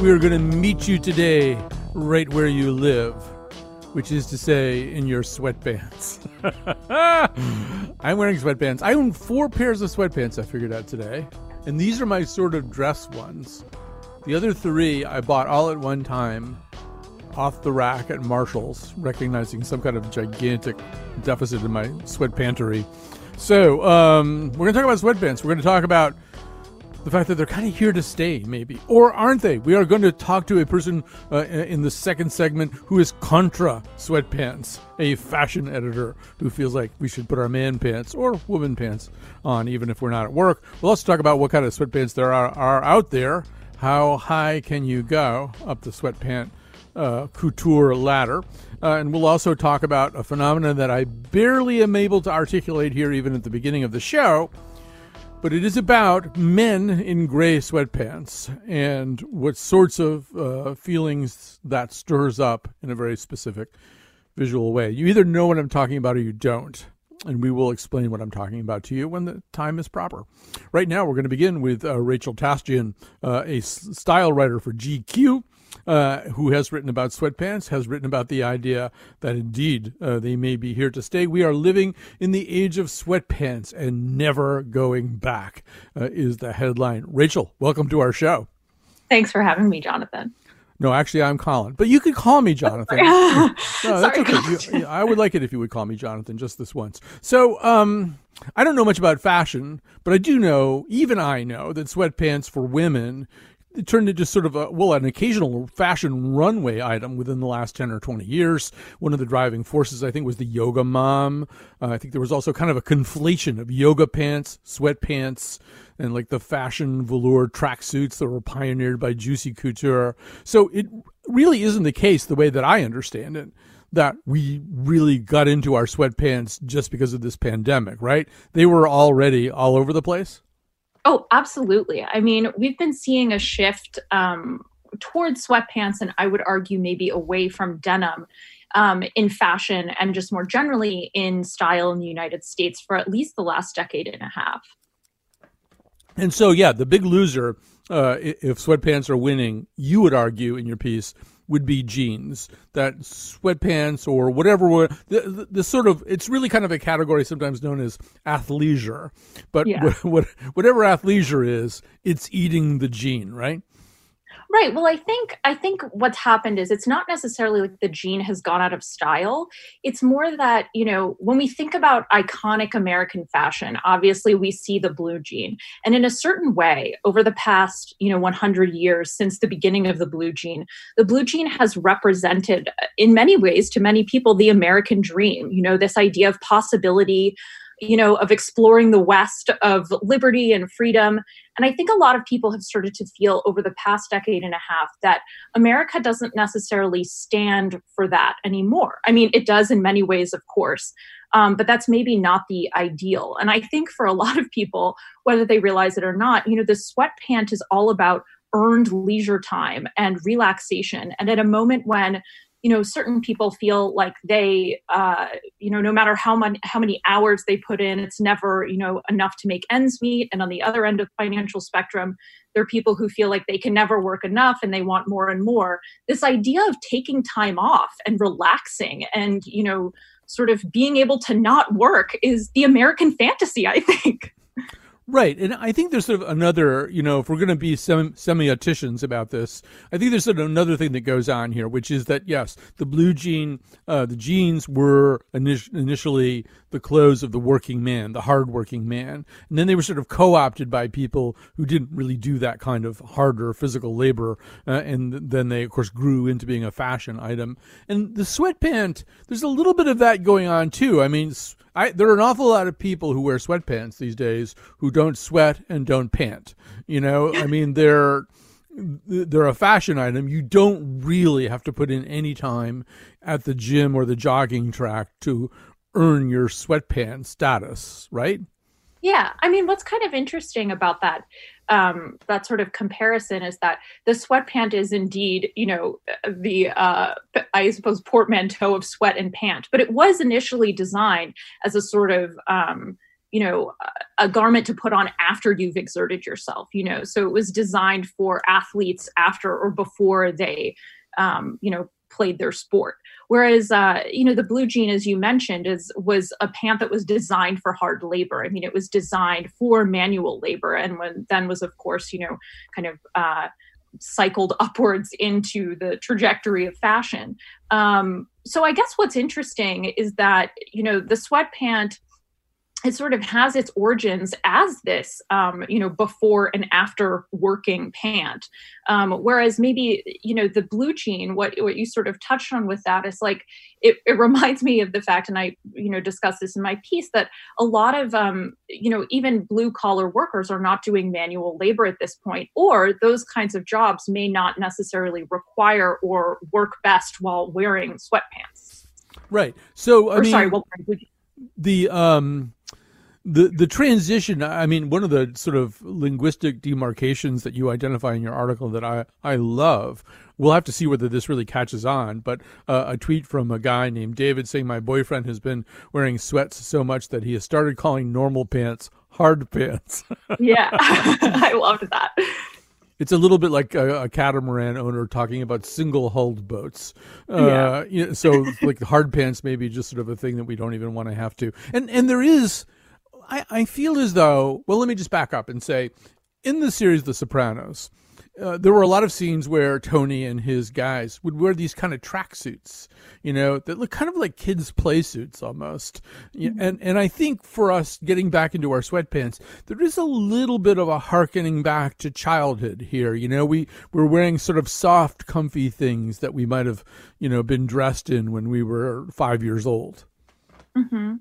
we are going to meet you today right where you live, which is to say, in your sweatpants. I'm wearing sweatpants. I own four pairs of sweatpants, I figured out today, and these are my sort of dress ones. The other three I bought all at one time off the rack at Marshall's, recognizing some kind of gigantic deficit in my sweatpantery. So, um, we're going to talk about sweatpants. We're going to talk about the fact that they're kind of here to stay, maybe. Or aren't they? We are going to talk to a person uh, in the second segment who is contra sweatpants, a fashion editor who feels like we should put our man pants or woman pants on even if we're not at work. We'll also talk about what kind of sweatpants there are, are out there. How high can you go up the sweatpant uh, couture ladder? Uh, and we'll also talk about a phenomenon that I barely am able to articulate here, even at the beginning of the show but it is about men in gray sweatpants and what sorts of uh, feelings that stirs up in a very specific visual way. You either know what I'm talking about or you don't. And we will explain what I'm talking about to you when the time is proper. Right now, we're going to begin with uh, Rachel Tashjian, uh, a style writer for GQ uh, who has written about sweatpants, has written about the idea that indeed uh, they may be here to stay. We are living in the age of sweatpants and never going back, uh, is the headline. Rachel, welcome to our show. Thanks for having me, Jonathan. No, actually, I'm Colin, but you could call me Jonathan. no, that's okay. You, I would like it if you would call me Jonathan just this once. So, um, I don't know much about fashion, but I do know, even I know, that sweatpants for women it turned into sort of a well an occasional fashion runway item within the last 10 or 20 years. One of the driving forces i think was the yoga mom. Uh, i think there was also kind of a conflation of yoga pants sweatpants and like the fashion velour tracksuits that were pioneered by juicy couture. So it really isn't the case the way that i understand it that we really got into our sweatpants just because of this pandemic right? They were already all over the place Oh, absolutely. I mean, we've been seeing a shift um, towards sweatpants, and I would argue maybe away from denim um, in fashion and just more generally in style in the United States for at least the last decade and a half. And so, yeah, the big loser, uh, if sweatpants are winning, you would argue in your piece, would be jeans, that sweatpants or whatever. The, the, the, sort of it's really kind of a category sometimes known as athleisure, but yeah. what, what, whatever athleisure is, it's eating the jean, right? Right. Well, I think I think what's happened is it's not necessarily like the jean has gone out of style. It's more that, you know, when we think about iconic American fashion, obviously we see the blue jean. And in a certain way, over the past, you know, 100 years since the beginning of the blue jean, the blue jean has represented uh, in many ways to many people the American dream, you know, this idea of possibility you know, of exploring the West, of liberty and freedom. And I think a lot of people have started to feel over the past decade and a half that America doesn't necessarily stand for that anymore. I mean, it does in many ways, of course, um, but that's maybe not the ideal. And I think for a lot of people, whether they realize it or not, you know, the sweatpant is all about earned leisure time and relaxation. And at a moment when you know certain people feel like they uh, you know no matter how many how many hours they put in it's never you know enough to make ends meet. And on the other end of the financial spectrum there are people who feel like they can never work enough and they want more and more. This idea of taking time off and relaxing and you know sort of being able to not work is the american fantasy i think Right. And I think there's sort of another, you know, if we're going to be sem- semioticians about this, I think there's sort of another thing that goes on here, which is that, yes, the blue jean, uh, the jeans were init- initially the clothes of the working man, the hardworking man. And then they were sort of co opted by people who didn't really do that kind of harder physical labor. Uh, and then they, of course, grew into being a fashion item. And the sweatpant, there's a little bit of that going on too. I mean, I, there are an awful lot of people who wear sweatpants these days who don't sweat and don't pant. You know, I mean, they're they're a fashion item. You don't really have to put in any time at the gym or the jogging track to earn your sweatpants status, right? Yeah, I mean, what's kind of interesting about that um, that sort of comparison is that the sweatpant is indeed, you know, the uh, I suppose portmanteau of sweat and pant, but it was initially designed as a sort of um, you know a garment to put on after you've exerted yourself you know so it was designed for athletes after or before they um, you know played their sport. Whereas uh, you know the blue jean as you mentioned is was a pant that was designed for hard labor. I mean it was designed for manual labor and when then was of course you know kind of uh, cycled upwards into the trajectory of fashion. Um, so i guess what's interesting is that you know the sweat pant it sort of has its origins as this, um, you know, before and after working pant. Um, whereas maybe, you know, the blue jean, what what you sort of touched on with that is like it, it reminds me of the fact, and I, you know, discussed this in my piece that a lot of, um, you know, even blue collar workers are not doing manual labor at this point, or those kinds of jobs may not necessarily require or work best while wearing sweatpants. Right. So, I or, mean, sorry, well, the um the the transition i mean one of the sort of linguistic demarcations that you identify in your article that i i love we'll have to see whether this really catches on but uh, a tweet from a guy named david saying my boyfriend has been wearing sweats so much that he has started calling normal pants hard pants yeah i loved that it's a little bit like a, a catamaran owner talking about single hulled boats. Uh, yeah. You know, so like hard pants may be just sort of a thing that we don't even want to have to. And and there is I, I feel as though, well, let me just back up and say, in the series The Sopranos, uh, there were a lot of scenes where Tony and his guys would wear these kind of tracksuits, you know, that look kind of like kids' play suits almost. Mm-hmm. And and I think for us getting back into our sweatpants, there is a little bit of a harkening back to childhood here. You know, we we're wearing sort of soft, comfy things that we might have, you know, been dressed in when we were five years old. Mm-hmm.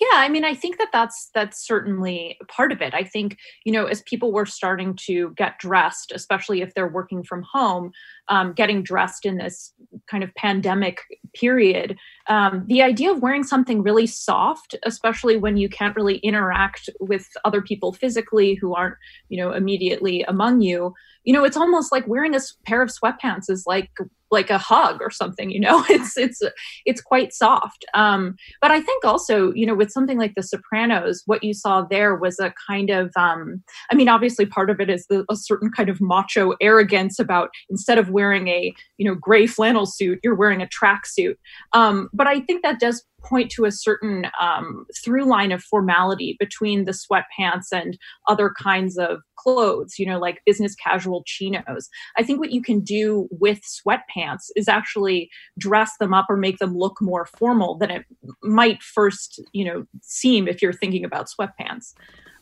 Yeah, I mean, I think that that's that's certainly part of it. I think you know, as people were starting to get dressed, especially if they're working from home, um, getting dressed in this kind of pandemic period, um, the idea of wearing something really soft, especially when you can't really interact with other people physically who aren't, you know, immediately among you, you know, it's almost like wearing a pair of sweatpants is like like a hug or something. You know, it's it's it's quite soft. Um, but I think also, you know, with something like The Sopranos, what you saw there was a kind of, um, I mean, obviously part of it is the, a certain kind of macho arrogance about instead of wearing a you know gray flannel suit you're wearing a tracksuit um, but i think that does point to a certain um, through line of formality between the sweatpants and other kinds of clothes, you know, like business casual chinos. I think what you can do with sweatpants is actually dress them up or make them look more formal than it might first, you know, seem if you're thinking about sweatpants.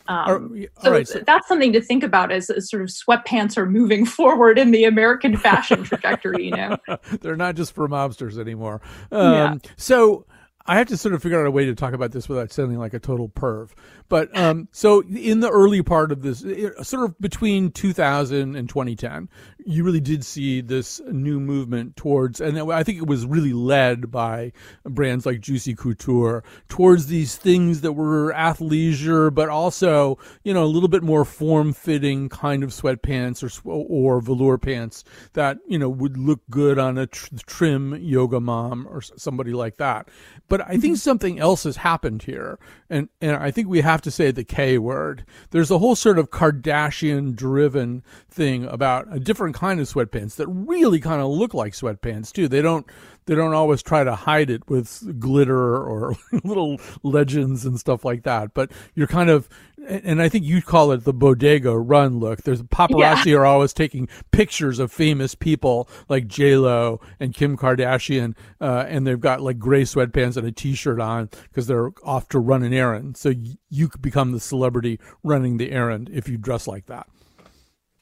Um, so, so, that's something to think about as, as, sort of sweatpants are moving forward in the American fashion trajectory. You know, they're not just for mobsters anymore. Um, yeah. So I have to sort of figure out a way to talk about this without sounding like a total perv. But um, so in the early part of this, sort of between 2000 and 2010, you really did see this new movement towards, and I think it was really led by brands like Juicy Couture towards these things that were athleisure, but also you know a little bit more form-fitting kind of sweatpants or or velour pants that you know would look good on a tr- trim yoga mom or somebody like that. But I think mm-hmm. something else has happened here, and and I think we have have to say the K word. There's a whole sort of Kardashian driven thing about a different kind of sweatpants that really kind of look like sweatpants too. They don't they don't always try to hide it with glitter or little legends and stuff like that. But you're kind of, and I think you call it the bodega run look. There's paparazzi yeah. are always taking pictures of famous people like J Lo and Kim Kardashian, uh, and they've got like gray sweatpants and a T-shirt on because they're off to run an errand. So you could become the celebrity running the errand if you dress like that.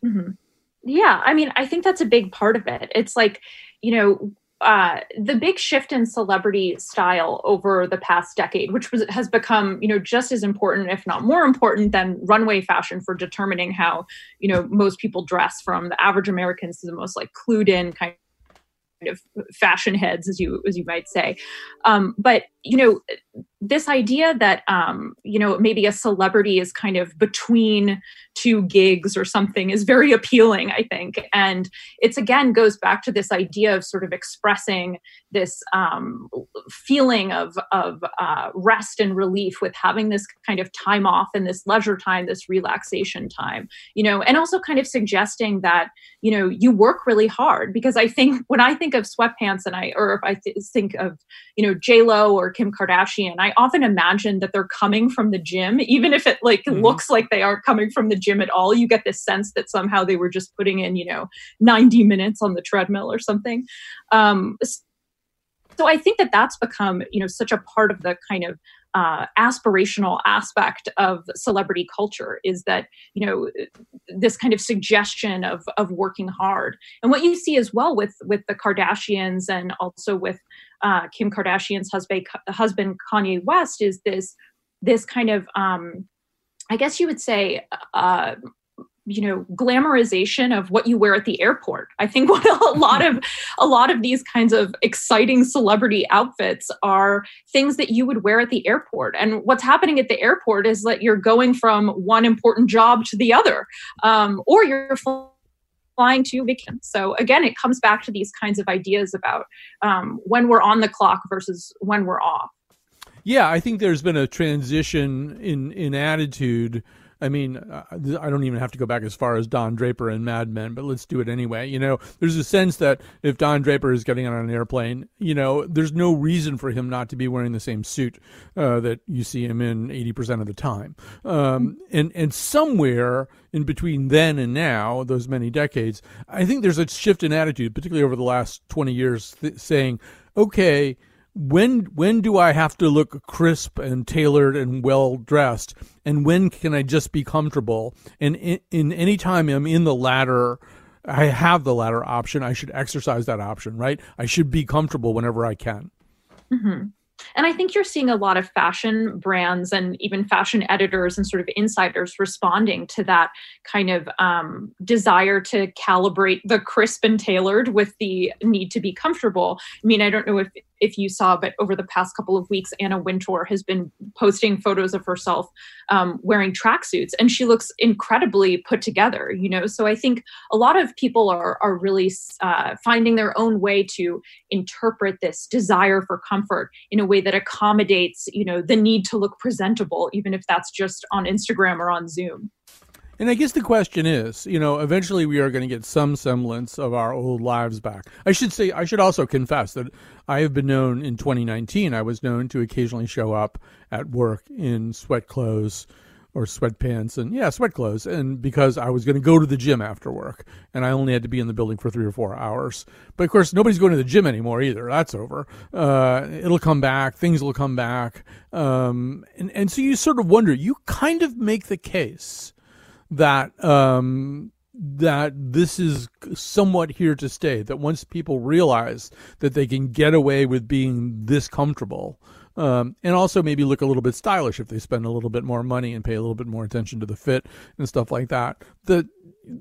Mm-hmm. Yeah, I mean, I think that's a big part of it. It's like, you know, uh, the big shift in celebrity style over the past decade, which was, has become, you know, just as important, if not more important, than runway fashion for determining how, you know, most people dress, from the average Americans to the most like clued in kind of fashion heads, as you as you might say. Um, but you know, this idea that um, you know maybe a celebrity is kind of between two gigs or something is very appealing i think. And it's again goes back to this idea of sort of expressing this um, feeling of of uh, rest and relief with having this kind of time off and this leisure time this relaxation time you know and also kind of suggesting that you know you work really hard. Because i think when i think of sweatpants and i or if i th- think of you know j lo or kim kardashian i often imagine that they're coming from the gym even if it like mm-hmm. looks like they aren't coming from the gym at all you get this sense that somehow they were just putting in you know 90 minutes on the treadmill or something um, so i think that that's become you know such a part of the kind of uh, aspirational aspect of celebrity culture is that you know this kind of suggestion of of working hard and what you see as well with with the kardashians and also with uh, kim kardashian's husband husband kanye west is this this kind of um, I guess you would say, uh, you know, glamorization of what you wear at the airport. I think what a lot of a lot of these kinds of exciting celebrity outfits are things that you would wear at the airport. And what's happening at the airport is that you're going from one important job to the other, um, or you're to vacation. So again, it comes back to these kinds of ideas about um, when we're on the clock versus when we're off. Yeah, I think there's been a transition in in attitude. I mean, uh, I don't even have to go back as far as Don Draper and Mad Men, but let's do it anyway. You know, there's a sense that if Don Draper is getting on an airplane, you know, there's no reason for him not to be wearing the same suit uh, that you see him in 80% of the time. Um, and, and somewhere in between then and now, those many decades, I think there's a shift in attitude, particularly over the last 20 years, th- saying, okay, when when do I have to look crisp and tailored and well dressed, and when can I just be comfortable? And in, in any time I'm in the latter, I have the latter option. I should exercise that option, right? I should be comfortable whenever I can. Mm-hmm. And I think you're seeing a lot of fashion brands and even fashion editors and sort of insiders responding to that kind of um, desire to calibrate the crisp and tailored with the need to be comfortable. I mean, I don't know if if you saw, but over the past couple of weeks, Anna Wintour has been posting photos of herself um, wearing tracksuits, and she looks incredibly put together. You know, so I think a lot of people are are really uh, finding their own way to interpret this desire for comfort in a way that accommodates, you know, the need to look presentable, even if that's just on Instagram or on Zoom. And I guess the question is, you know, eventually we are going to get some semblance of our old lives back. I should say, I should also confess that I have been known in 2019, I was known to occasionally show up at work in sweat clothes or sweatpants and yeah, sweat clothes. And because I was going to go to the gym after work and I only had to be in the building for three or four hours. But of course, nobody's going to the gym anymore either. That's over. Uh, it'll come back. Things will come back. Um, and, and so you sort of wonder, you kind of make the case that um, that this is somewhat here to stay. That once people realize that they can get away with being this comfortable, um, and also maybe look a little bit stylish if they spend a little bit more money and pay a little bit more attention to the fit and stuff like that. That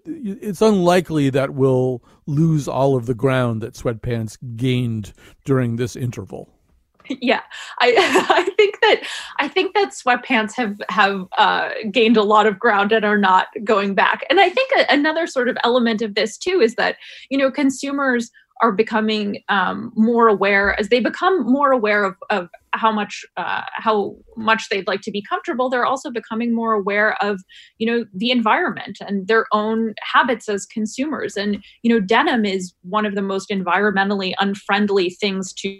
it's unlikely that we'll lose all of the ground that sweatpants gained during this interval. Yeah i i think that i think that sweatpants have have uh, gained a lot of ground and are not going back. And i think a, another sort of element of this too is that you know consumers are becoming um, more aware as they become more aware of, of how much uh, how much they'd like to be comfortable they're also becoming more aware of you know the environment and their own habits as consumers. And you know denim is one of the most environmentally unfriendly things to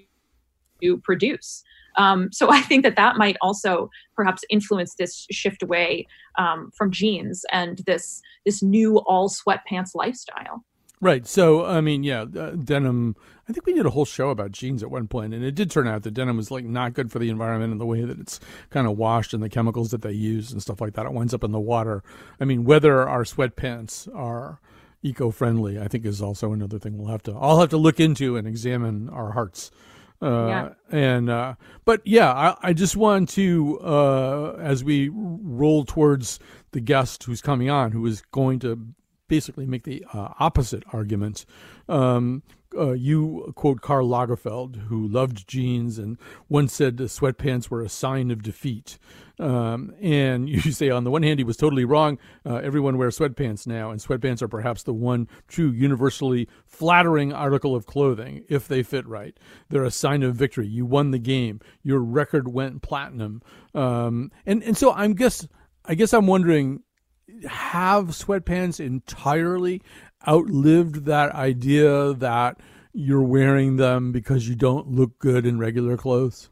produce. Um, so I think that that might also perhaps influence this shift away um, from jeans and this this new all sweatpants lifestyle. Right. So I mean, yeah, uh, denim. I think we did a whole show about jeans at one point, and it did turn out that denim was like not good for the environment in the way that it's kind of washed and the chemicals that they use and stuff like that. It winds up in the water. I mean, whether our sweatpants are eco-friendly. I think is also another thing we'll have to I'll have to look into and examine our hearts. Uh, yeah. And uh, but yeah, I, I just want to uh, as we roll towards the guest who's coming on, who is going to basically make the uh, opposite argument. Um, uh, you quote Karl Lagerfeld, who loved jeans and once said sweatpants were a sign of defeat. Um, and you say, on the one hand, he was totally wrong. Uh, everyone wears sweatpants now, and sweatpants are perhaps the one true universally flattering article of clothing if they fit right. They're a sign of victory. You won the game. Your record went platinum. Um, and and so I'm guess I guess I'm wondering, have sweatpants entirely outlived that idea that you're wearing them because you don't look good in regular clothes?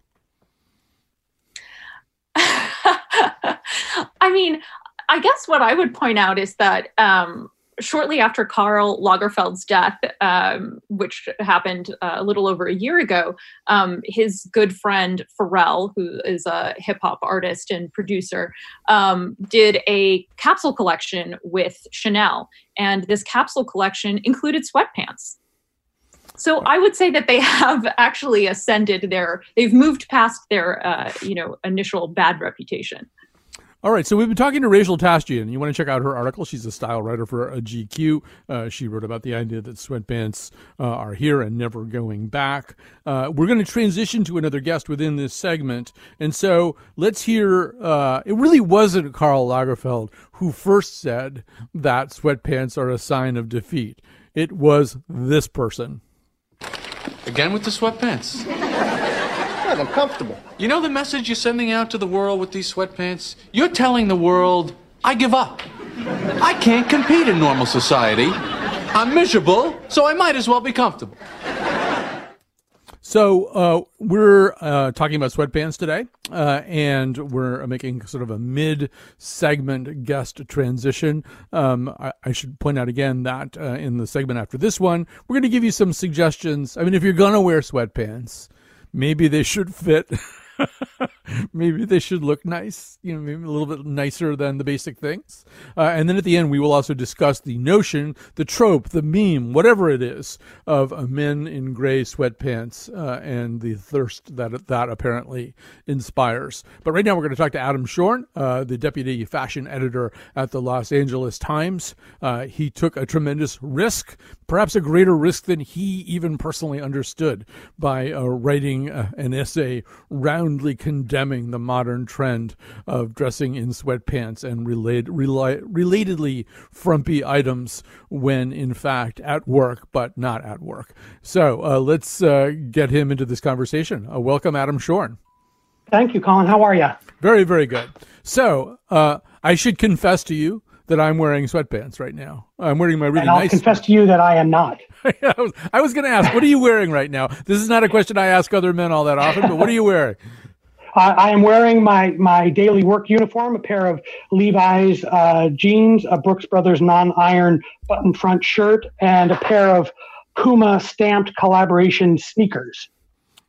I mean, I guess what I would point out is that um, shortly after Karl Lagerfeld's death, um, which happened uh, a little over a year ago, um, his good friend Pharrell, who is a hip hop artist and producer, um, did a capsule collection with Chanel. And this capsule collection included sweatpants. So I would say that they have actually ascended their, they've moved past their, uh, you know, initial bad reputation. All right, so we've been talking to Rachel Tashjian. You want to check out her article? She's a style writer for a GQ. Uh, she wrote about the idea that sweatpants uh, are here and never going back. Uh, we're going to transition to another guest within this segment, and so let's hear. Uh, it really wasn't Karl Lagerfeld who first said that sweatpants are a sign of defeat. It was this person. Again with the sweatpants. I'm comfortable. You know the message you're sending out to the world with these sweatpants? You're telling the world, I give up. I can't compete in normal society. I'm miserable, so I might as well be comfortable. So uh, we're uh, talking about sweatpants today, uh, and we're making sort of a mid-segment guest transition. Um, I, I, should point out again that uh, in the segment after this one, we're going to give you some suggestions. I mean, if you're going to wear sweatpants, maybe they should fit maybe they should look nice, you know, maybe a little bit nicer than the basic things. Uh, and then at the end, we will also discuss the notion, the trope, the meme, whatever it is, of men in gray sweatpants uh, and the thirst that that apparently inspires. But right now, we're going to talk to Adam Tschorn, uh, the deputy fashion editor at the Los Angeles Times. Uh, he took a tremendous risk, perhaps a greater risk than he even personally understood, by uh, writing uh, an essay roundly condemning the modern trend of dressing in sweatpants and relate, relatedly frumpy items when in fact at work, but not at work. So uh, let's uh, get him into this conversation. Uh, welcome, Adam Tschorn. Thank you, Colin. How are you? Very, very good. So uh, I should confess to you that I'm wearing sweatpants right now. I'm wearing my really and I'll nice. confess to you that I am not. I was, was going to ask, what are you wearing right now? This is not a question I ask other men all that often, but what are you wearing? Uh, I am wearing my my daily work uniform, a pair of Levi's uh, jeans, a Brooks Brothers non-iron button front shirt, and a pair of Puma Stampd collaboration sneakers.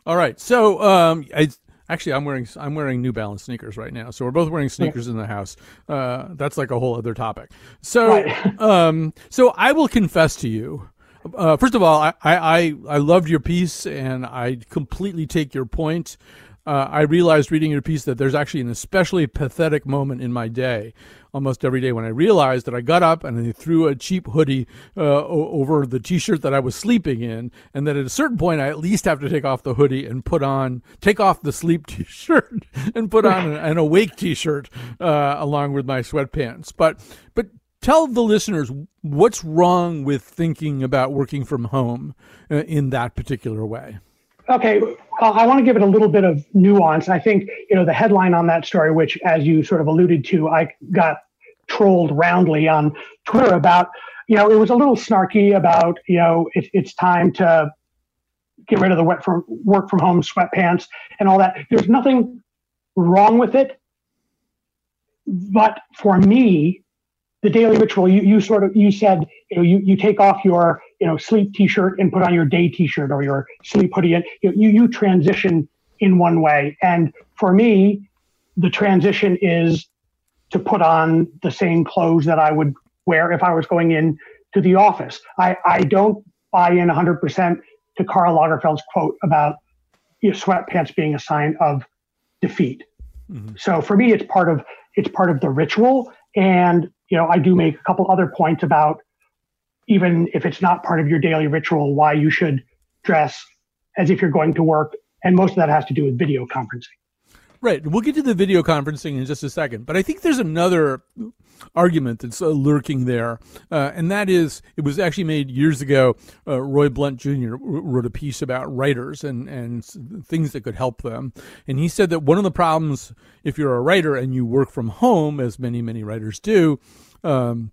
All right, so um, I, actually I'm wearing I'm wearing New Balance sneakers right now, so we're both wearing sneakers yeah. in the house. Uh, that's like a whole other topic. So, right. um, so I will confess to you. Uh, first of all, I, I, I loved your piece and I completely take your point uh, I realized reading your piece that there's actually an especially pathetic moment in my day, almost every day, when I realized that I got up and I threw a cheap hoodie uh, over the t-shirt that I was sleeping in, and that at a certain point I at least have to take off the hoodie and put on, take off the sleep t-shirt and put on an, an awake t-shirt uh, along with my sweatpants. But but tell the listeners what's wrong with thinking about working from home uh, in that particular way. Okay, I want to give it a little bit of nuance. I think you know the headline on that story, which, as you sort of alluded to, I got trolled roundly on Twitter about. You know, it was a little snarky about you know it, it's time to get rid of the wet from work from home sweatpants and all that. There's nothing wrong with it, but for me, the daily ritual, you, you sort of you said you know you, you take off your you know sleep t-shirt and put on your day t-shirt or your sleep hoodie and you, you, you transition in one way and for me the transition is to put on the same clothes that i would wear if i was going in to the office. I, I don't buy in 100% to Karl Lagerfeld's quote about you know, sweatpants being a sign of defeat. Mm-hmm. So for me, it's part of it's part of the ritual, and you know I do make a couple other points about even if it's not part of your daily ritual, why you should dress as if you're going to work, and most of that has to do with video conferencing. Right. We'll get to the video conferencing in just a second, but I think there's another argument that's uh, lurking there, uh, and that is it was actually made years ago. Uh, Roy Blount Jr. wrote a piece about writers and and things that could help them, and he said that one of the problems if you're a writer and you work from home, as many many writers do. Um,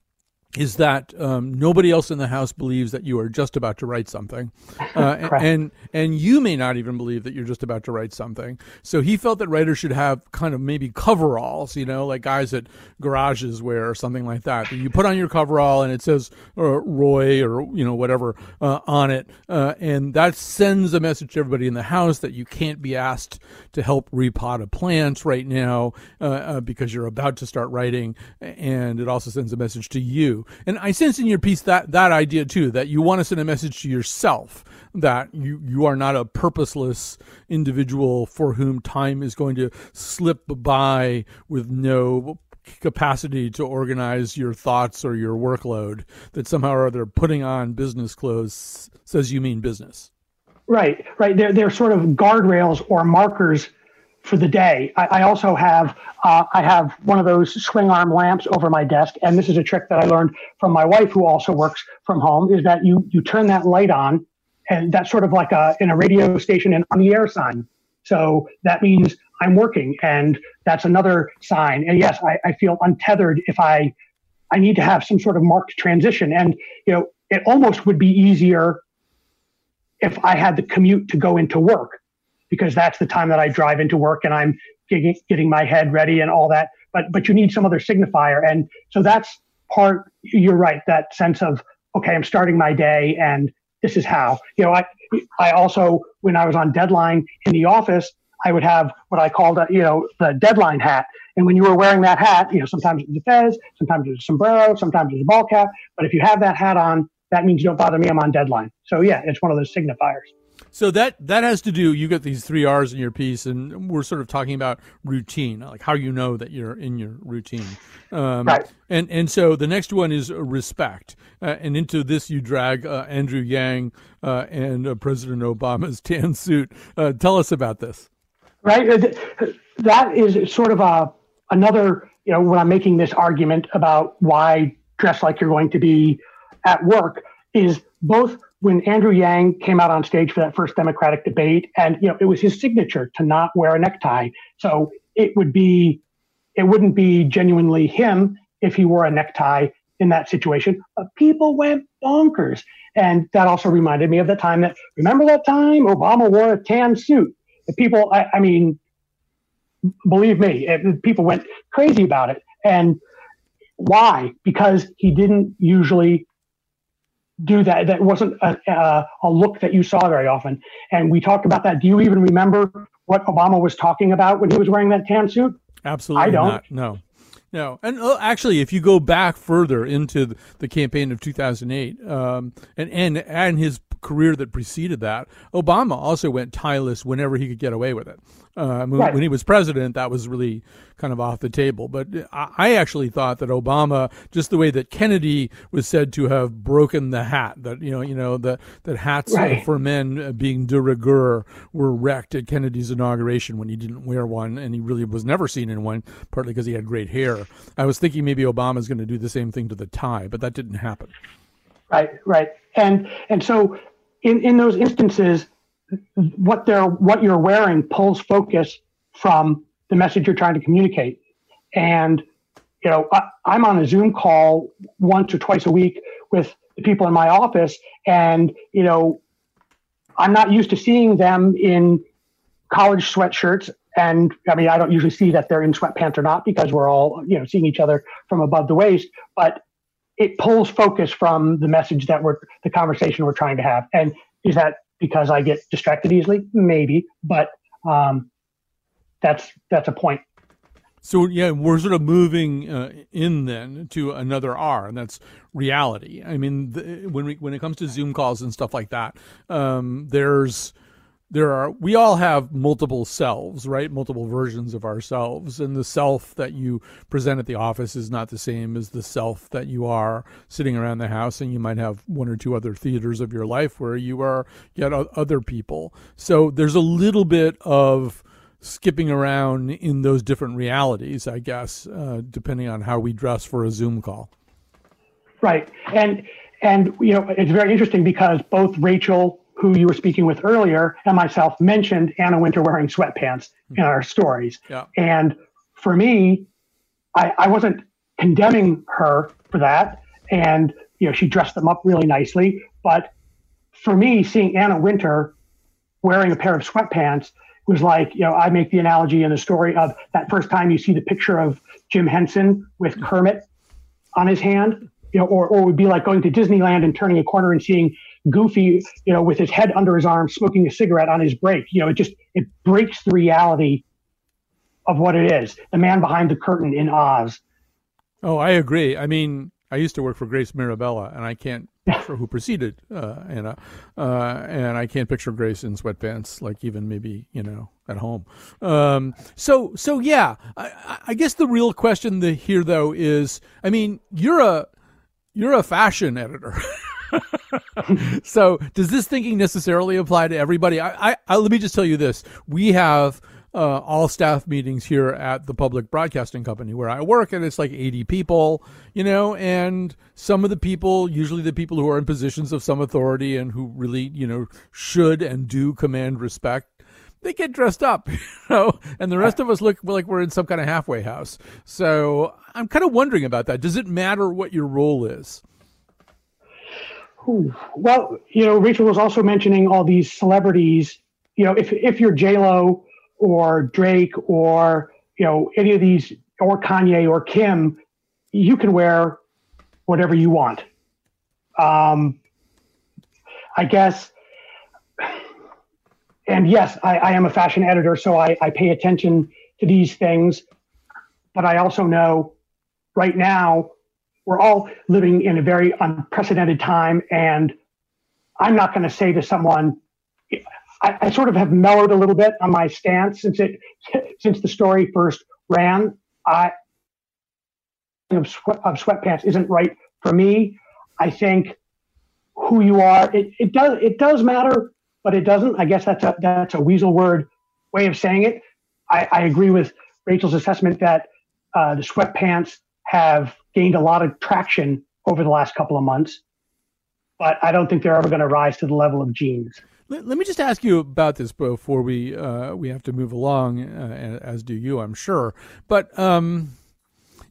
is that um, nobody else in the house believes that you are just about to write something, uh, and and you may not even believe that you're just about to write something. So he felt that writers should have kind of maybe coveralls, you know, like guys at garages wear or something like that. You put on your coverall and it says uh, Roy or you know whatever uh, on it, uh, and that sends a message to everybody in the house that you can't be asked to help repot a plant right now uh, uh, because you're about to start writing, and it also sends a message to you and I sense in your piece that that idea too, that you want to send a message to yourself that you you are not a purposeless individual for whom time is going to slip by with no capacity to organize your thoughts or your workload that somehow or other putting on business clothes says you mean business. Right right. They're, they're sort of guardrails or markers for the day. I, I also have uh, I have one of those swing arm lamps over my desk, and this is a trick that I learned from my wife, who also works from home. Is that you you turn that light on, and that's sort of like a in a radio station and on the air sign. So that means I'm working, and that's another sign. And yes, I, I feel untethered if I I need to have some sort of marked transition, and you know it almost would be easier if I had the commute to go into work because that's the time that I drive into work and I'm getting, getting my head ready and all that. But but you need some other signifier, and so that's part. You're right. That sense of okay, I'm starting my day, and this is how. You know, I I also when I was on deadline in the office, I would have what I called a, you know the deadline hat. And when you were wearing that hat, you know sometimes it was a fez, sometimes it was a sombrero, sometimes it was a ball cap. But if you have that hat on, that means you don't bother me. I'm on deadline. So yeah, it's one of those signifiers. So that that has to do. You got these three R's in your piece, and we're sort of talking about routine, like how you know that you're in your routine. Um, right. And and so the next one is respect, uh, and into this you drag uh, Andrew Yang uh, and uh, President Obama's tan suit. Uh, tell us about this. Right. Uh, that is sort of a another. You know, when I'm making this argument about why dress like you're going to be at work is both when Andrew Yang came out on stage for that first Democratic debate, and you know, it was his signature to not wear a necktie. So it would be, it wouldn't be genuinely him if he wore a necktie in that situation. But people went bonkers, and that also reminded me of the time that remember that time Obama wore a tan suit. The people, I, I mean, believe me, it, people went crazy about it, and why? Because he didn't usually do that. That wasn't a, a, a, look that you saw very often. And we talked about that. Do you even remember what Obama was talking about when he was wearing that tan suit? Absolutely I don't. Not. No. No, and uh, actually, if you go back further into the campaign of 2008, um, and and and his career that preceded that, Obama also went tieless whenever he could get away with it. Uh, right. When he was president, that was really kind of off the table. But I actually thought that Obama, just the way that Kennedy was said to have broken the hat, that you know, you know, that that hats right. for men being de rigueur were wrecked at Kennedy's inauguration when he didn't wear one, and he really was never seen in one, partly because he had great hair. I was thinking maybe Obama's going to do the same thing to the tie, but that didn't happen. Right, right, and and so in in those instances what they're what you're wearing pulls focus from the message you're trying to communicate. And you know, I, I'm on a Zoom call once or twice a week with the people in my office, and you know, I'm not used to seeing them in college sweatshirts. And I mean, I don't usually see that they're in sweatpants or not because we're all you know seeing each other from above the waist. But it pulls focus from the message that we're the conversation we're trying to have. And is that because I get distracted easily? Maybe, but um, that's that's a point. So yeah, we're sort of moving uh, in then to another R, and that's reality. I mean, the, when we when it comes to Zoom calls and stuff like that, um, there's there are we all have multiple selves right? Multiple versions of ourselves. And the self that you present at the office is not the same as the self that you are sitting around the house. And you might have one or two other theaters of your life where you are yet other people. So there's a little bit of skipping around in those different realities i guess uh, depending on how we dress for a zoom call. Right. And and you know it's very interesting because both rachel who you were speaking with earlier, and myself mentioned Anna Wintour wearing sweatpants mm-hmm. in our stories. Yeah. And for me, I, I wasn't condemning her for that. And, you know, she dressed them up really nicely. But for me, seeing Anna Wintour wearing a pair of sweatpants was like, you know, I make the analogy in the story of that first time you see the picture of Jim Henson with. Kermit on his hand, you know, or, or it would be like going to Disneyland and turning a corner and seeing Goofy, you know, with his head under his arm, smoking a cigarette on his break. You know, it just it breaks the reality of what it is. The man behind the curtain in Oz. Oh, I agree. I mean, I used to work for Grace Mirabella, and I can't picture who preceded uh, Anna, uh, and I can't picture Grace in sweatpants, like even maybe you know at home. Um, so, so yeah, I, I guess the real question the, here though is, I mean, you're a you're a fashion editor. so does this thinking necessarily apply to everybody? I, I, I, let me just tell you this: we have uh, all staff meetings here at the public broadcasting company where I work, and it's like 80 people, you know, and some of the people, usually the people who are in positions of some authority and who really, you know, should and do command respect, they get dressed up, you know, and the rest of us look like we're in some kind of halfway house. So I'm kind of wondering about that. Does it matter what your role is? Well, you know, Rachel was also mentioning all these celebrities. You know, if if you're J Lo or Drake or you know any of these or Kanye or Kim, you can wear whatever you want. Um, I guess, and yes, I, I am a fashion editor, so I, I pay attention to these things. But I also know right now we're all living in a very unprecedented time. And I'm not going to say to someone, I, I, sort of have mellowed a little bit on my stance since it since the story first ran. I of, sweat, of sweatpants isn't right for me. I think who you are, it, it does it does matter, but it doesn't. I guess that's a that's a weasel word way of saying it. I, I agree with Rachel's assessment that uh, the sweatpants have gained a lot of traction over the last couple of months, but I don't think they're ever going to rise to the level of jeans. Let, let me just ask you about this before we uh, we have to move along, uh, as do you, I'm sure. But um,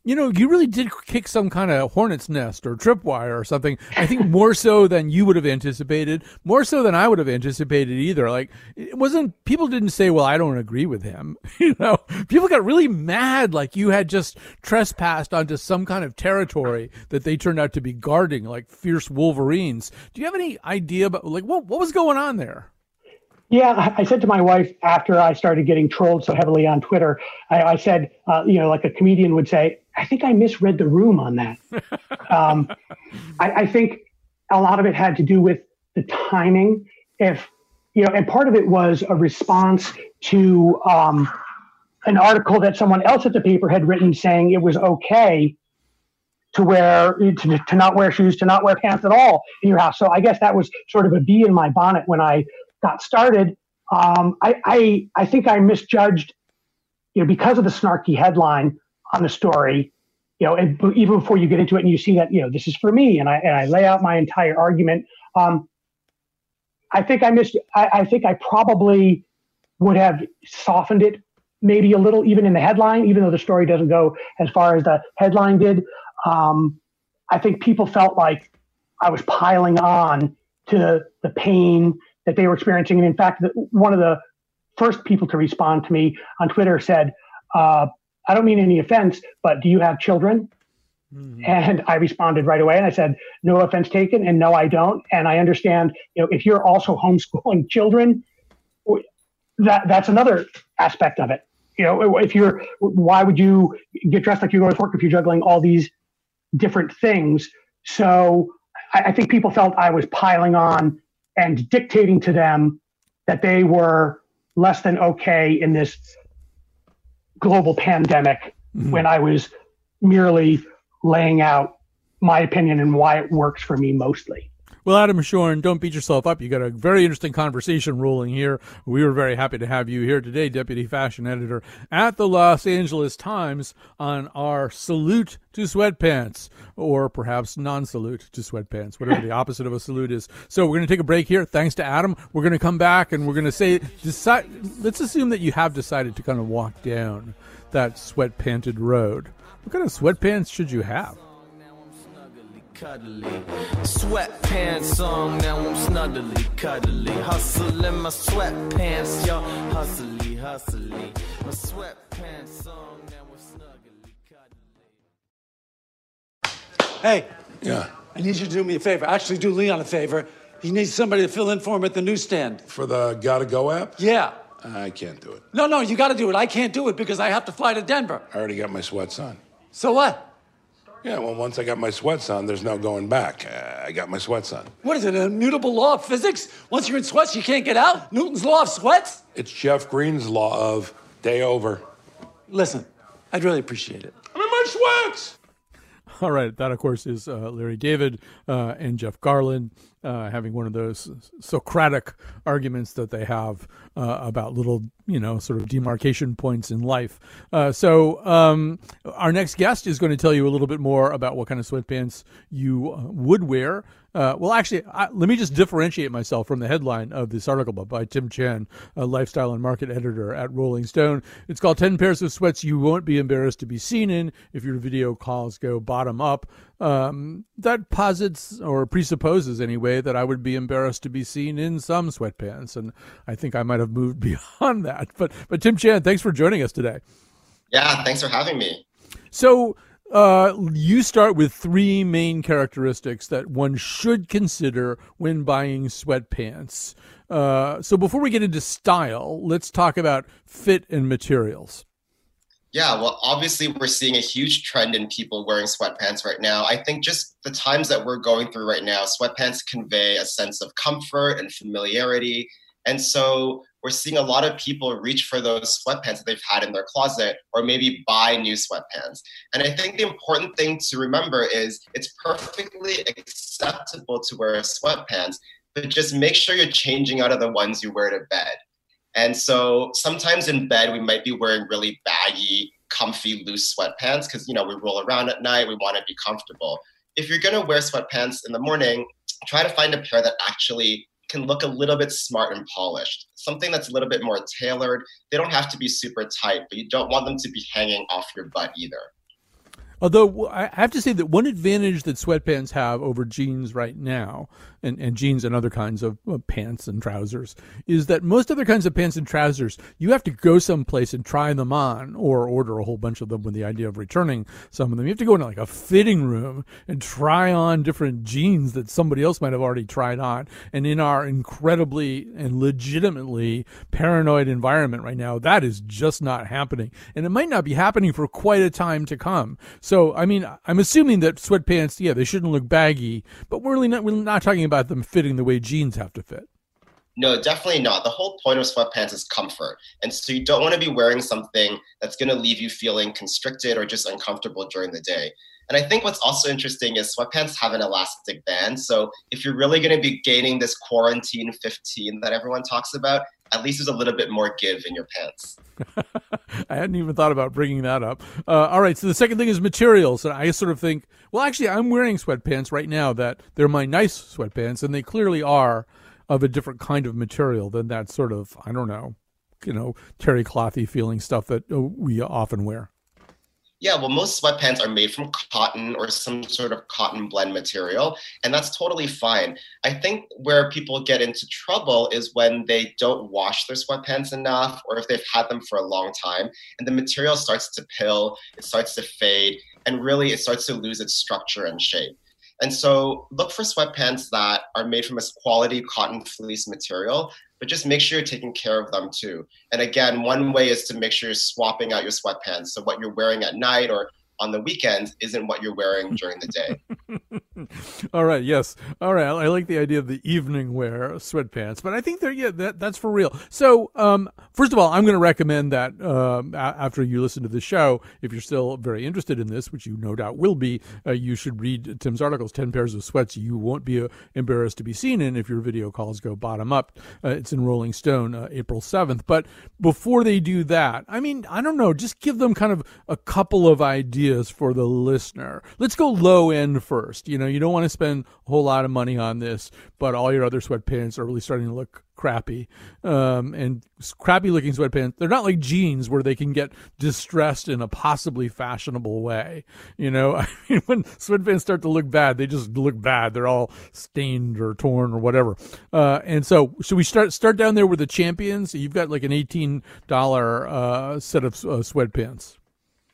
you know, you really did kick some kind of hornet's nest or tripwire or something. I think more so than you would have anticipated, more so than I would have anticipated either. Like, it wasn't, people didn't say, well, I don't agree with him. you know, people got really mad like you had just trespassed onto some kind of territory that they turned out to be guarding like fierce wolverines. Do you have any idea about, like, what, what was going on there? Yeah, I said to my wife after I started getting trolled so heavily on Twitter, I, I said, uh, you know, like a comedian would say, I think I misread the room on that. um, I, I, think a lot of it had to do with the timing. If, you know, and part of it was a response to um, an article that someone else at the paper had written saying it was okay to wear to, to not wear shoes to not wear pants at all in your house so i guess that was sort of a bee in my bonnet when i got started, um, I, I, I think I misjudged, you know, because of the snarky headline on the story, you know, and even before you get into it and you see that, you know, this is for me, and I and I lay out my entire argument. Um, I think I missed. I, I think I probably would have softened it maybe a little, even in the headline, even though the story doesn't go as far as the headline did. Um, I think people felt like I was piling on to the pain that they were experiencing. And in fact, one of the first people to respond to me on Twitter said, uh, I don't mean any offense, but do you have children? Mm-hmm. And I responded right away and I said, no offense taken. And no, I don't. And I understand, you know, if you're also homeschooling children, that that's another aspect of it. You know, if you're, why would you get dressed like you're going to work if you're juggling all these different things? So I, I think people felt I was piling on and dictating to them that they were less than okay in this global pandemic mm-hmm. when I was merely laying out my opinion and why it works for me mostly. Well, Adam Tschorn, don't beat yourself up. You got a very interesting conversation rolling here. We were very happy to have you here today, Deputy Fashion Editor at the Los Angeles Times, on our salute to sweatpants, or perhaps non salute to sweatpants, whatever the opposite of a salute is. So we're going to take a break here. Thanks to Adam. We're going to come back and we're going to say, decide, let's assume that you have decided to kind of walk down that sweatpanted road. What kind of sweatpants should you have? Cuddly. Sweatpants song, now I'm snuggly, cuddly. Hustle in my sweatpants, yo. Hustly, hustly. My sweatpants song, now I'm snuggly, cuddly. Hey. Yeah. I need you to do me a favor. Actually, do Leon a favor. He needs somebody to fill in for him at the newsstand. For the Gotta Go app? Yeah. I can't do it. No, no, you gotta do it. I can't do it because I have to fly to Denver. I already got my sweats on. So what? Yeah, well, once I got my sweats on, there's no going back. Uh, I got my sweats on. What is it, an immutable law of physics? Once you're in sweats, you can't get out? Newton's law of sweats? It's Jeff Greene's law of day over. Listen, I'd really appreciate it. I'm in my sweats! All right, that of course is uh, Larry David uh, and Jeff Garlin uh, having one of those Socratic arguments that they have uh, about little, you know, sort of demarcation points in life. Uh, so um, our next guest is going to tell you a little bit more about what kind of sweatpants you uh, would wear uh, well, actually, I, let me just differentiate myself from the headline of this article by Tim Chan, a lifestyle and market editor at Rolling Stone. It's called 10 Pairs of Sweats You Won't Be Embarrassed to Be Seen in If Your Video Calls Go Bottom Up. Um, that posits or presupposes, anyway, that I would be embarrassed to be seen in some sweatpants. And I think I might have moved beyond that. But, but Tim Chan, thanks for joining us today. Yeah, thanks for having me. So, uh, you start with three main characteristics that one should consider when buying sweatpants. Uh, so before we get into style, let's talk about fit and materials. Yeah, well, obviously, we're seeing a huge trend in people wearing sweatpants right now. I think just the times that we're going through right now, sweatpants convey a sense of comfort and familiarity. And so we're seeing a lot of people reach for those sweatpants that they've had in their closet or maybe buy new sweatpants. And I think the important thing to remember is it's perfectly acceptable to wear sweatpants, but just make sure you're changing out of the ones you wear to bed. And so sometimes in bed, we might be wearing really baggy, comfy, loose sweatpants because, you know, we roll around at night, we want to be comfortable. If you're going to wear sweatpants in the morning, try to find a pair that actually can look a little bit smart and polished. Something that's a little bit more tailored. They don't have to be super tight, but you don't want them to be hanging off your butt either. Although I have to say that one advantage that sweatpants have over jeans right now and, and jeans and other kinds of pants and trousers is that most other kinds of pants and trousers you have to go someplace and try them on or order a whole bunch of them with the idea of returning some of them. You have to go into like a fitting room and try on different jeans that somebody else might have already tried on. And in our incredibly and legitimately paranoid environment right now that is just not happening. And it might not be happening for quite a time to come i mean i'm assuming that sweatpants yeah they shouldn't look baggy but we're really not we're not talking about them fitting the way jeans have to fit. No, definitely not. The whole point of sweatpants is comfort. And so you don't want to be wearing something that's going to leave you feeling constricted or just uncomfortable during the day. And I think what's also interesting is sweatpants have an elastic band. So if you're really going to be gaining this quarantine 15 that everyone talks about, at least there's a little bit more give in your pants. I hadn't even thought about bringing that up. Uh, all right, so the second thing is materials. And I sort of think, well, actually, I'm wearing sweatpants right now that they're my nice sweatpants, and they clearly are of a different kind of material than that sort of, I don't know, you know, terry clothy feeling stuff that uh, we often wear. Yeah, well, most sweatpants are made from cotton or some sort of cotton blend material, and that's totally fine. I think where people get into trouble is when they don't wash their sweatpants enough, or if they've had them for a long time, and the material starts to pill, it starts to fade, and really it starts to lose its structure and shape. And so look for sweatpants that are made from a quality cotton fleece material, but just make sure you're taking care of them too. And again, one way is to make sure you're swapping out your sweatpants. So what you're wearing at night or on the weekends isn't what you're wearing during the day. All right. Yes. All right. I like the idea of the evening wear sweatpants, but I think they're yeah that that's for real. So um, first of all, I'm going to recommend that um, after you listen to the show, if you're still very interested in this, which you no doubt will be, uh, you should read Tim's articles, Ten Pairs of Sweats You Won't Be uh, Embarrassed to Be Seen in if your video calls go bottom up. Uh, it's in Rolling Stone, uh, April 7th. But before they do that, I mean, I don't know, just give them kind of a couple of ideas ideas for the listener. Let's go low end first. You know, you don't want to spend a whole lot of money on this, but all your other sweatpants are really starting to look crappy. Um, and crappy looking sweatpants, they're not like jeans where they can get distressed in a possibly fashionable way. You know, I mean, when sweatpants start to look bad, they just look bad. They're all stained or torn or whatever. Uh, and so, should we start start down there with the champions? You've got like an eighteen dollar uh, set of uh, sweatpants.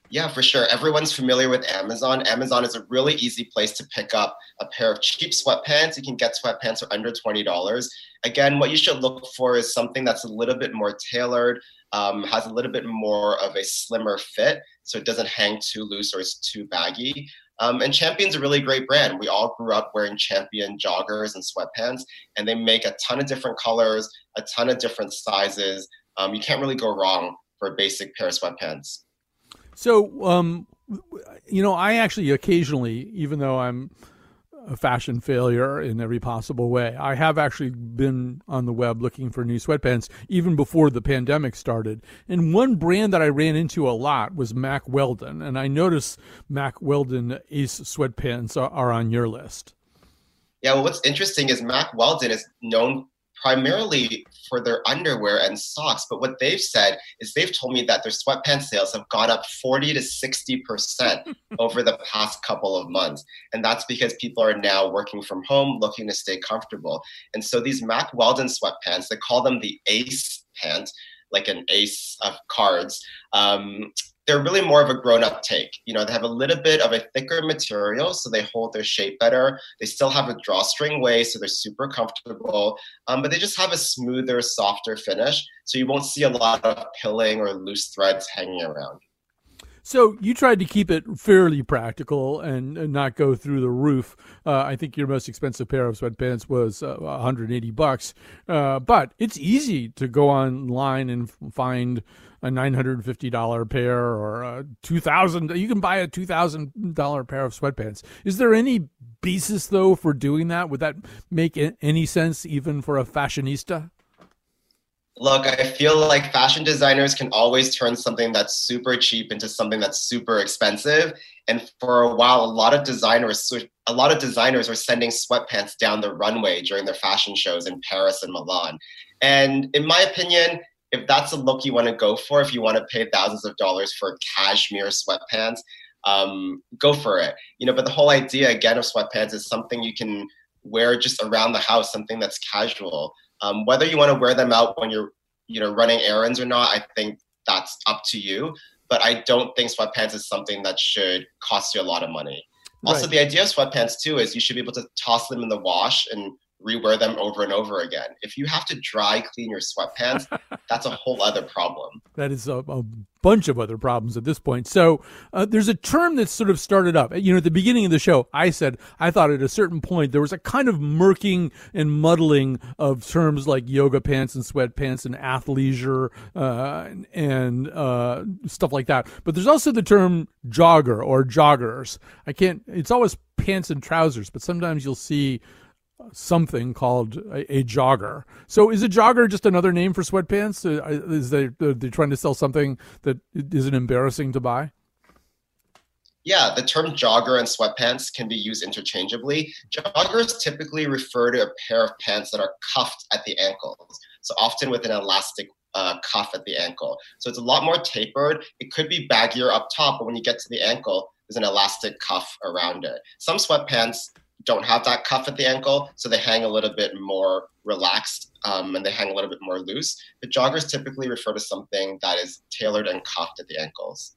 Yeah, for sure. Everyone's familiar with Amazon. Amazon is a really easy place to pick up a pair of cheap sweatpants. You can get sweatpants for under $20. Again, what you should look for is something that's a little bit more tailored, um, has a little bit more of a slimmer fit, so it doesn't hang too loose or it's too baggy. Um, and Champion's a really great brand. We all grew up wearing Champion joggers and sweatpants, and they make a ton of different colors, a ton of different sizes. Um, you can't really go wrong for a basic pair of sweatpants. So, um, you know, I actually occasionally, even though I'm a fashion failure in every possible way, I have actually been on the web looking for new sweatpants even before the pandemic started. And one brand that I ran into a lot was Mack Weldon, and I noticed Mack Weldon Ace sweatpants are, are on your list. Yeah, well, what's interesting is Mack Weldon is known primarily for their underwear and socks. But what they've said is they've told me that their sweatpants sales have gone up 40 to 60% over the past couple of months. And that's because people are now working from home looking to stay comfortable. And so these Mack Weldon sweatpants, they call them the Ace pants like an ace of cards. Um, they're really more of a grown-up take. You know, they have a little bit of a thicker material, so they hold their shape better. They still have a drawstring waist, so they're super comfortable. Um, but they just have a smoother, softer finish, so you won't see a lot of pilling or loose threads hanging around. So you tried to keep it fairly practical and, and not go through the roof. Uh, I think your most expensive pair of sweatpants was uh, 180 bucks, uh, but it's easy to go online and find a $950 pair or a 2000 you can buy a $2000 pair of sweatpants. Is there any basis though for doing that? Would that make any sense even for a fashionista look i feel like fashion designers can always turn something that's super cheap into something that's super expensive and for a while a lot of designers a lot of designers were sending sweatpants down the runway during their fashion shows in paris and milan and in my opinion if that's a look you want to go for, if you want to pay thousands of dollars for cashmere sweatpants, um, go for it. You know, but the whole idea again of sweatpants is something you can wear just around the house, something that's casual. Um, whether you want to wear them out when you're, you know, running errands or not, I think that's up to you. But I don't think sweatpants is something that should cost you a lot of money. Also, the idea of sweatpants too is you should be able to toss them in the wash and rewear them over and over again. If you have to dry clean your sweatpants, that's a whole other problem. That is a, a bunch of other problems at this point. So uh, there's a term that sort of started up. You know, at the beginning of the show, I said I thought at a certain point there was a kind of murking and muddling of terms like yoga pants and sweatpants and athleisure uh, and uh, stuff like that. But there's also the term jogger or joggers. I can't. It's always pants and trousers, but sometimes you'll see something called a, a, jogger. So is a jogger just another name for sweatpants? Uh, is they they trying to sell something that isn't embarrassing to buy? Yeah, the term jogger and sweatpants can be used interchangeably. Joggers typically refer to a pair of pants that are cuffed at the ankles, so often with an elastic uh, cuff at the ankle. So it's a lot more tapered. It could be baggier up top, but when you get to the ankle, there's an elastic cuff around it. Some sweatpants don't have that cuff at the ankle, so they hang a little bit more relaxed um, and they hang a little bit more loose. But joggers typically refer to something that is tailored and cuffed at the ankles.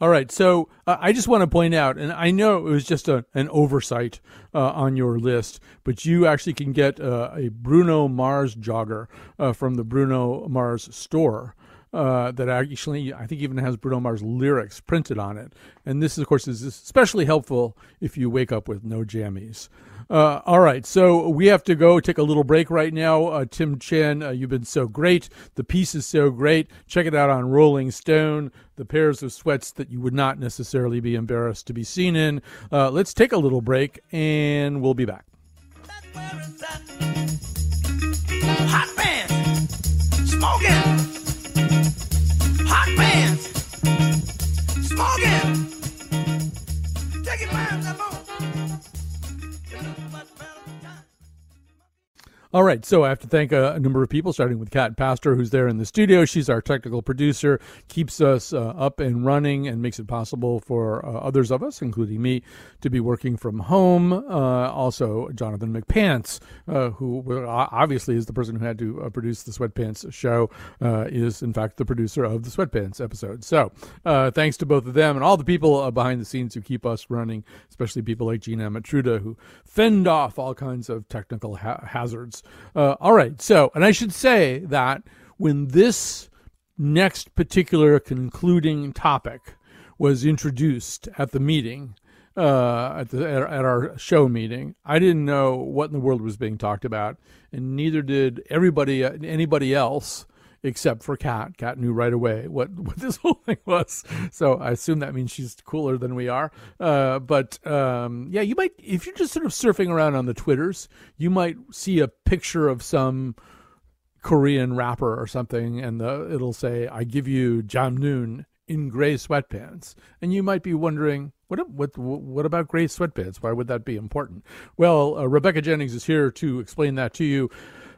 All right. So uh, I just want to point out, and I know it was just a, an oversight uh, on your list, but you actually can get uh, a Bruno Mars jogger uh, from the Bruno Mars store. Uh, that actually, I think, even has Bruno Mars lyrics printed on it. And this, of course, is especially helpful if you wake up with no jammies. Uh, all right, so we have to go take a little break right now. Uh, Tim Chan, uh, you've been so great. The piece is so great. Check it out on Rolling Stone. The pairs of sweats that you would not necessarily be embarrassed to be seen in. Uh, let's take a little break, and we'll be back. Hot pants, smoking. Smoking. Take it back, that All right, so I have to thank a, number of people, starting with Cat Pastor, who's there in the studio. She's our technical producer, keeps us uh, up and running, and makes it possible for uh, others of us, including me, to be working from home. Uh, also, Jonathan McPants, uh, who obviously is the person who had to uh, produce the Sweatpants show, uh, is in fact the producer of the Sweatpants episode. So, thanks to both of them and all the people behind the scenes who keep us running, especially people like Gina Matruda, who fend off all kinds of technical ha- hazards uh, all right. So, and I should say that when this next particular concluding topic was introduced at the meeting, uh, at, the, at, at, our show meeting, I didn't know what in the world was being talked about, and neither did everybody, anybody else except for Cat. Cat knew right away what, what this whole thing was. So I assume that means she's cooler than we are. Uh, but um, yeah, you might, if you're just sort of surfing around on the Twitters, you might see a picture of some Korean rapper or something, and the, it'll say, I give you Jamnoon in gray sweatpants. And you might be wondering, what, what, what about gray sweatpants? Why would that be important? Well, uh, Rebecca Jennings is here to explain that to you.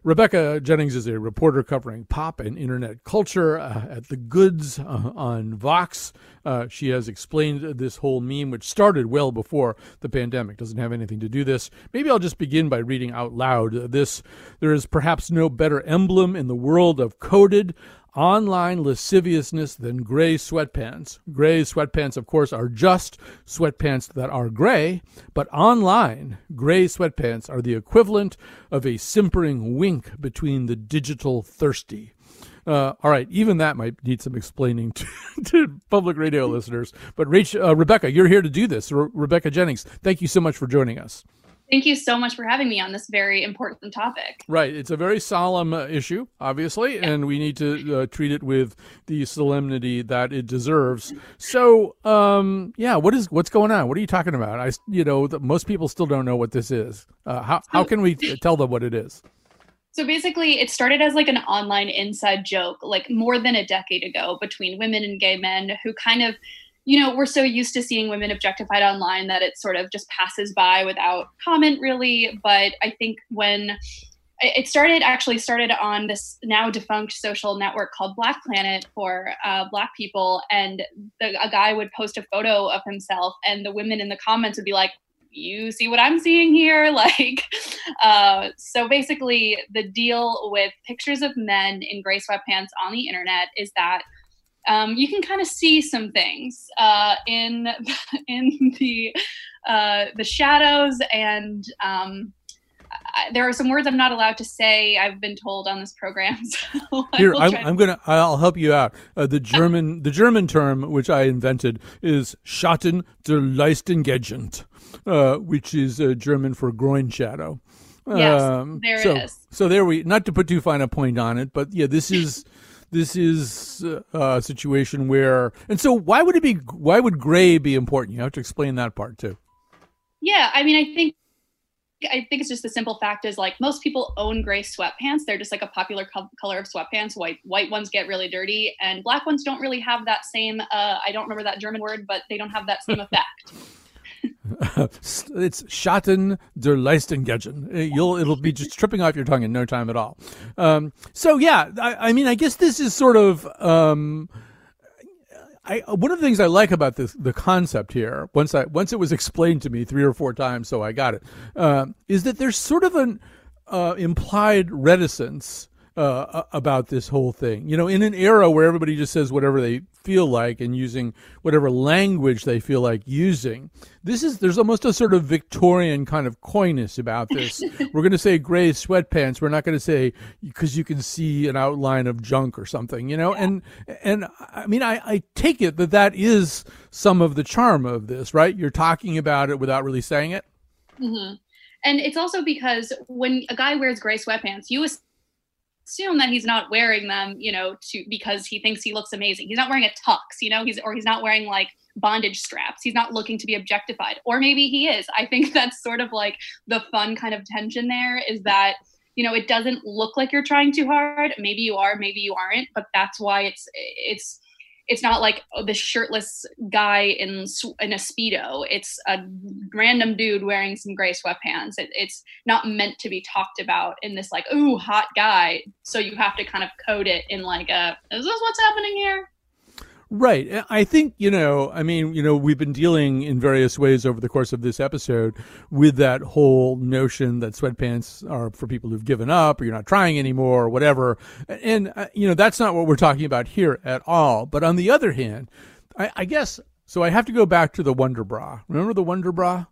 Rebecca Jennings is a reporter covering pop and internet culture uh, at The Goods uh, on Vox. Uh, she has explained this whole meme, which started well before the pandemic. Doesn't have anything to do this. Maybe I'll just begin by reading out loud this. There is perhaps no better emblem in the world of coded online lasciviousness than gray sweatpants. Gray sweatpants, of course, are just sweatpants that are gray, but online, gray sweatpants are the equivalent of a simpering wink between the digital thirsty. Uh, all right, even that might need some explaining to, to public radio listeners. But Rach, uh, Rebecca, you're here to do this. Re- Rebecca Jennings, thank you so much for joining us. Thank you so much for having me on this very important topic. Right. It's a very solemn uh, issue, obviously, yeah. and we need to uh, treat it with the solemnity that it deserves. So, um, yeah, what is what's going on? What are you talking about? I, you know, the, most people still don't know what this is. Uh, how how can we tell them what it is? So basically, it started as like an online inside joke, like more than a decade ago, between women and gay men who kind of you know, we're so used to seeing women objectified online that it sort of just passes by without comment, really. But I think when it started, actually started on this now defunct social network called Black Planet for uh, Black people, and the, a guy would post a photo of himself, and the women in the comments would be like, you see what I'm seeing here? Like, uh, so basically, the deal with pictures of men in gray sweatpants on the internet is that um, you can kind of see some things uh, in in the uh, the shadows and um, I, there are some words I'm not allowed to say. I've been told on this program. So Here, I'm, I'm, gonna. I'll help you out. Uh, the German, the German term which I invented is Schatten der Leistengegend, uh, which is uh, German for groin shadow. Yes, um, there so, it is. So there we. Not to put too fine a point on it, but yeah, this is this is uh, a situation where, and so why would it be? Why would gray be important? You have to explain that part too. Yeah, I mean, I think I think it's just the simple fact is like most people own gray sweatpants. They're just like a popular co- color of sweatpants. White white ones get really dirty, and black ones don't really have that same. Uh, I don't remember that German word, but they don't have that same effect. it's Schatten der Leistengegend. Uh, you'll it'll be just tripping off your tongue in no time at all. Um, so yeah, I, I, mean, I guess this is sort of. Um, I, one of the things I like about this the concept here, once I once it was explained to me three or four times, so I got it, uh, is that there's sort of an uh, implied reticence uh, about this whole thing. You know, in an era where everybody just says whatever they feel like and using whatever language they feel like using, this is there's almost a sort of Victorian kind of coyness about this. we're going to say gray sweatpants. We're not going to say because you can see an outline of junk or something. You know, yeah. and and I mean, I, I take it that that is some of the charm of this, right? You're talking about it without really saying it. Mm-hmm. And it's also because when a guy wears gray sweatpants, you assume that he's not wearing them, you know, to because he thinks he looks amazing. He's not wearing a tux, you know, he's or he's not wearing like bondage straps. He's not looking to be objectified. Or maybe he is. I think that's sort of like the fun kind of tension there is that you know it doesn't look like you're trying too hard maybe you are maybe you aren't but that's why it's it's it's not like oh, the shirtless guy in in a speedo. It's a random dude wearing some gray sweatpants. It, it's not meant to be talked about in this like ooh hot guy. So you have to kind of code it in like a is this what's happening here? Right. I think, you know, I mean, you know, we've been dealing in various ways over the course of this episode with that whole notion that sweatpants are for people who've given up or you're not trying anymore or whatever. And, uh, you know, that's not what we're talking about here at all. But on the other hand, I, I guess, so I have to go back to the Wonder Bra. Remember the Wonder Bra?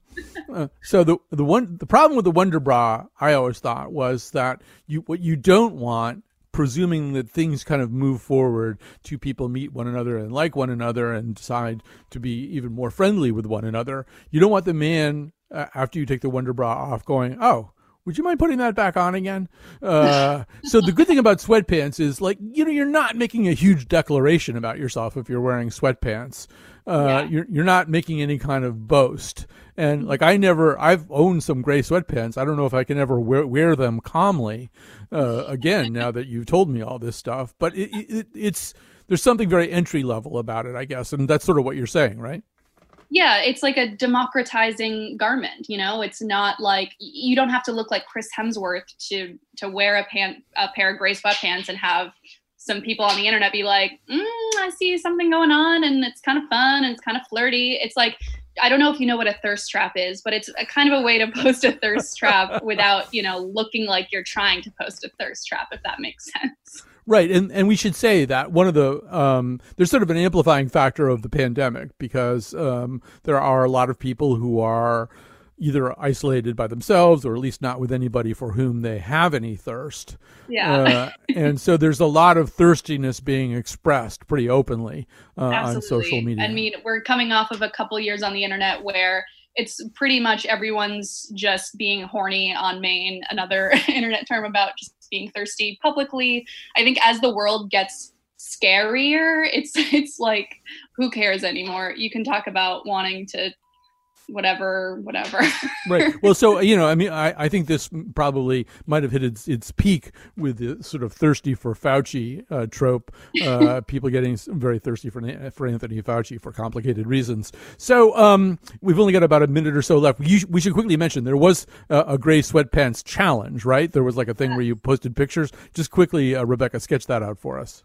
Uh, so the the one the problem with the Wonder Bra, I always thought was that you what you don't want presuming that things kind of move forward two people meet one another and like one another and decide to be even more friendly with one another. You don't want the man uh, after you take the Wonder Bra off going, oh, would you mind putting that back on again? Uh, so the good thing about sweatpants is like, you know, you're not making a huge declaration about yourself if you're wearing sweatpants. Uh, yeah. you're, you're not making any kind of boast. And like, I never, I've owned some gray sweatpants. I don't know if I can ever wear, wear them calmly, uh, again, now that you've told me all this stuff, but it, it, it's, there's something very entry level about it, I guess. And that's sort of what you're saying, right? yeah it's like a democratizing garment you know it's not like you don't have to look like chris hemsworth to to wear a pant a pair of gray sweatpants and have some people on the internet be like mm, i see something going on and it's kind of fun and it's kind of flirty. It's like i don't know if you know what a thirst trap is but it's a kind of a way to post a thirst trap without you know looking like you're trying to post a thirst trap if that makes sense. Right, and and we should say that one of the um, there's sort of an amplifying factor of the pandemic because um, there are a lot of people who are either isolated by themselves or at least not with anybody for whom they have any thirst. Yeah, uh, and so there's a lot of thirstiness being expressed pretty openly uh, on social media. I mean, we're coming off of a couple years on the internet where it's pretty much everyone's just being horny on main another internet term about just being thirsty publicly. I think as the world gets scarier, it's it's like who cares anymore? You can talk about wanting to whatever, whatever. right. Well, so you know, I mean, I, I think this probably might have hit its its peak with the sort of thirsty for Fauci uh, trope. Uh, people getting very thirsty for for Anthony Fauci for complicated reasons. So um, we've only got about a minute or so left. We, we should quickly mention there was a, a, gray sweatpants challenge, right? There was like a thing where you posted pictures. Just quickly, uh, Rebecca, sketch that out for us.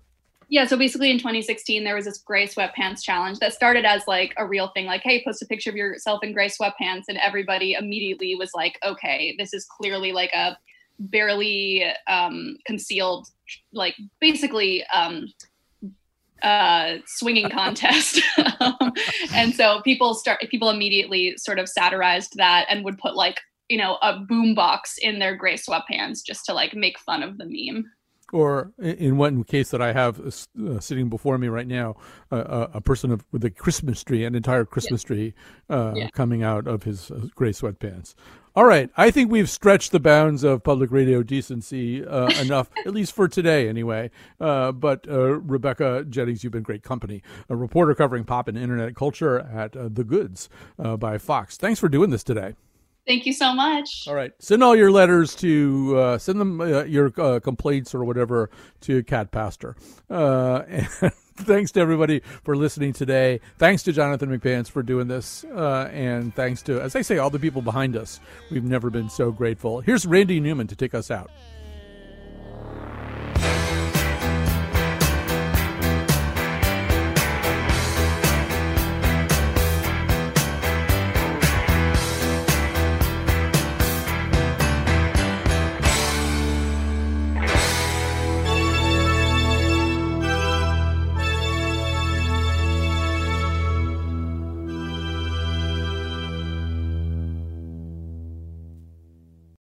Yeah, so basically in 2016 there was this gray sweatpants challenge that started as like a real thing like hey, post a picture of yourself in gray sweatpants and everybody immediately was like okay, this is clearly like a barely um, concealed like basically um, uh, swinging contest. um, and so people start people immediately sort of satirized that and would put like you know a boombox in their gray sweatpants just to like make fun of the meme or in one case that I have uh, sitting before me right now, uh, a person of, with a Christmas tree, an entire Christmas yeah. tree uh, yeah. coming out of his uh, gray sweatpants. All right, I think we've stretched the bounds of public radio decency uh, enough, at least for today, anyway. Uh, but Rebecca Jennings, you've been great company, a reporter covering pop and internet culture at The Goods by Vox. Thanks for doing this today. Thank you so much. All right. Send all your letters to, uh, send them uh, your uh, complaints or whatever to Cat Pastor. Uh, and thanks to everybody for listening today. Thanks to Jonathan McPants for doing this. Uh, and thanks to, as I say, all the people behind us. We've never been so grateful. Here's Randy Newman to take us out.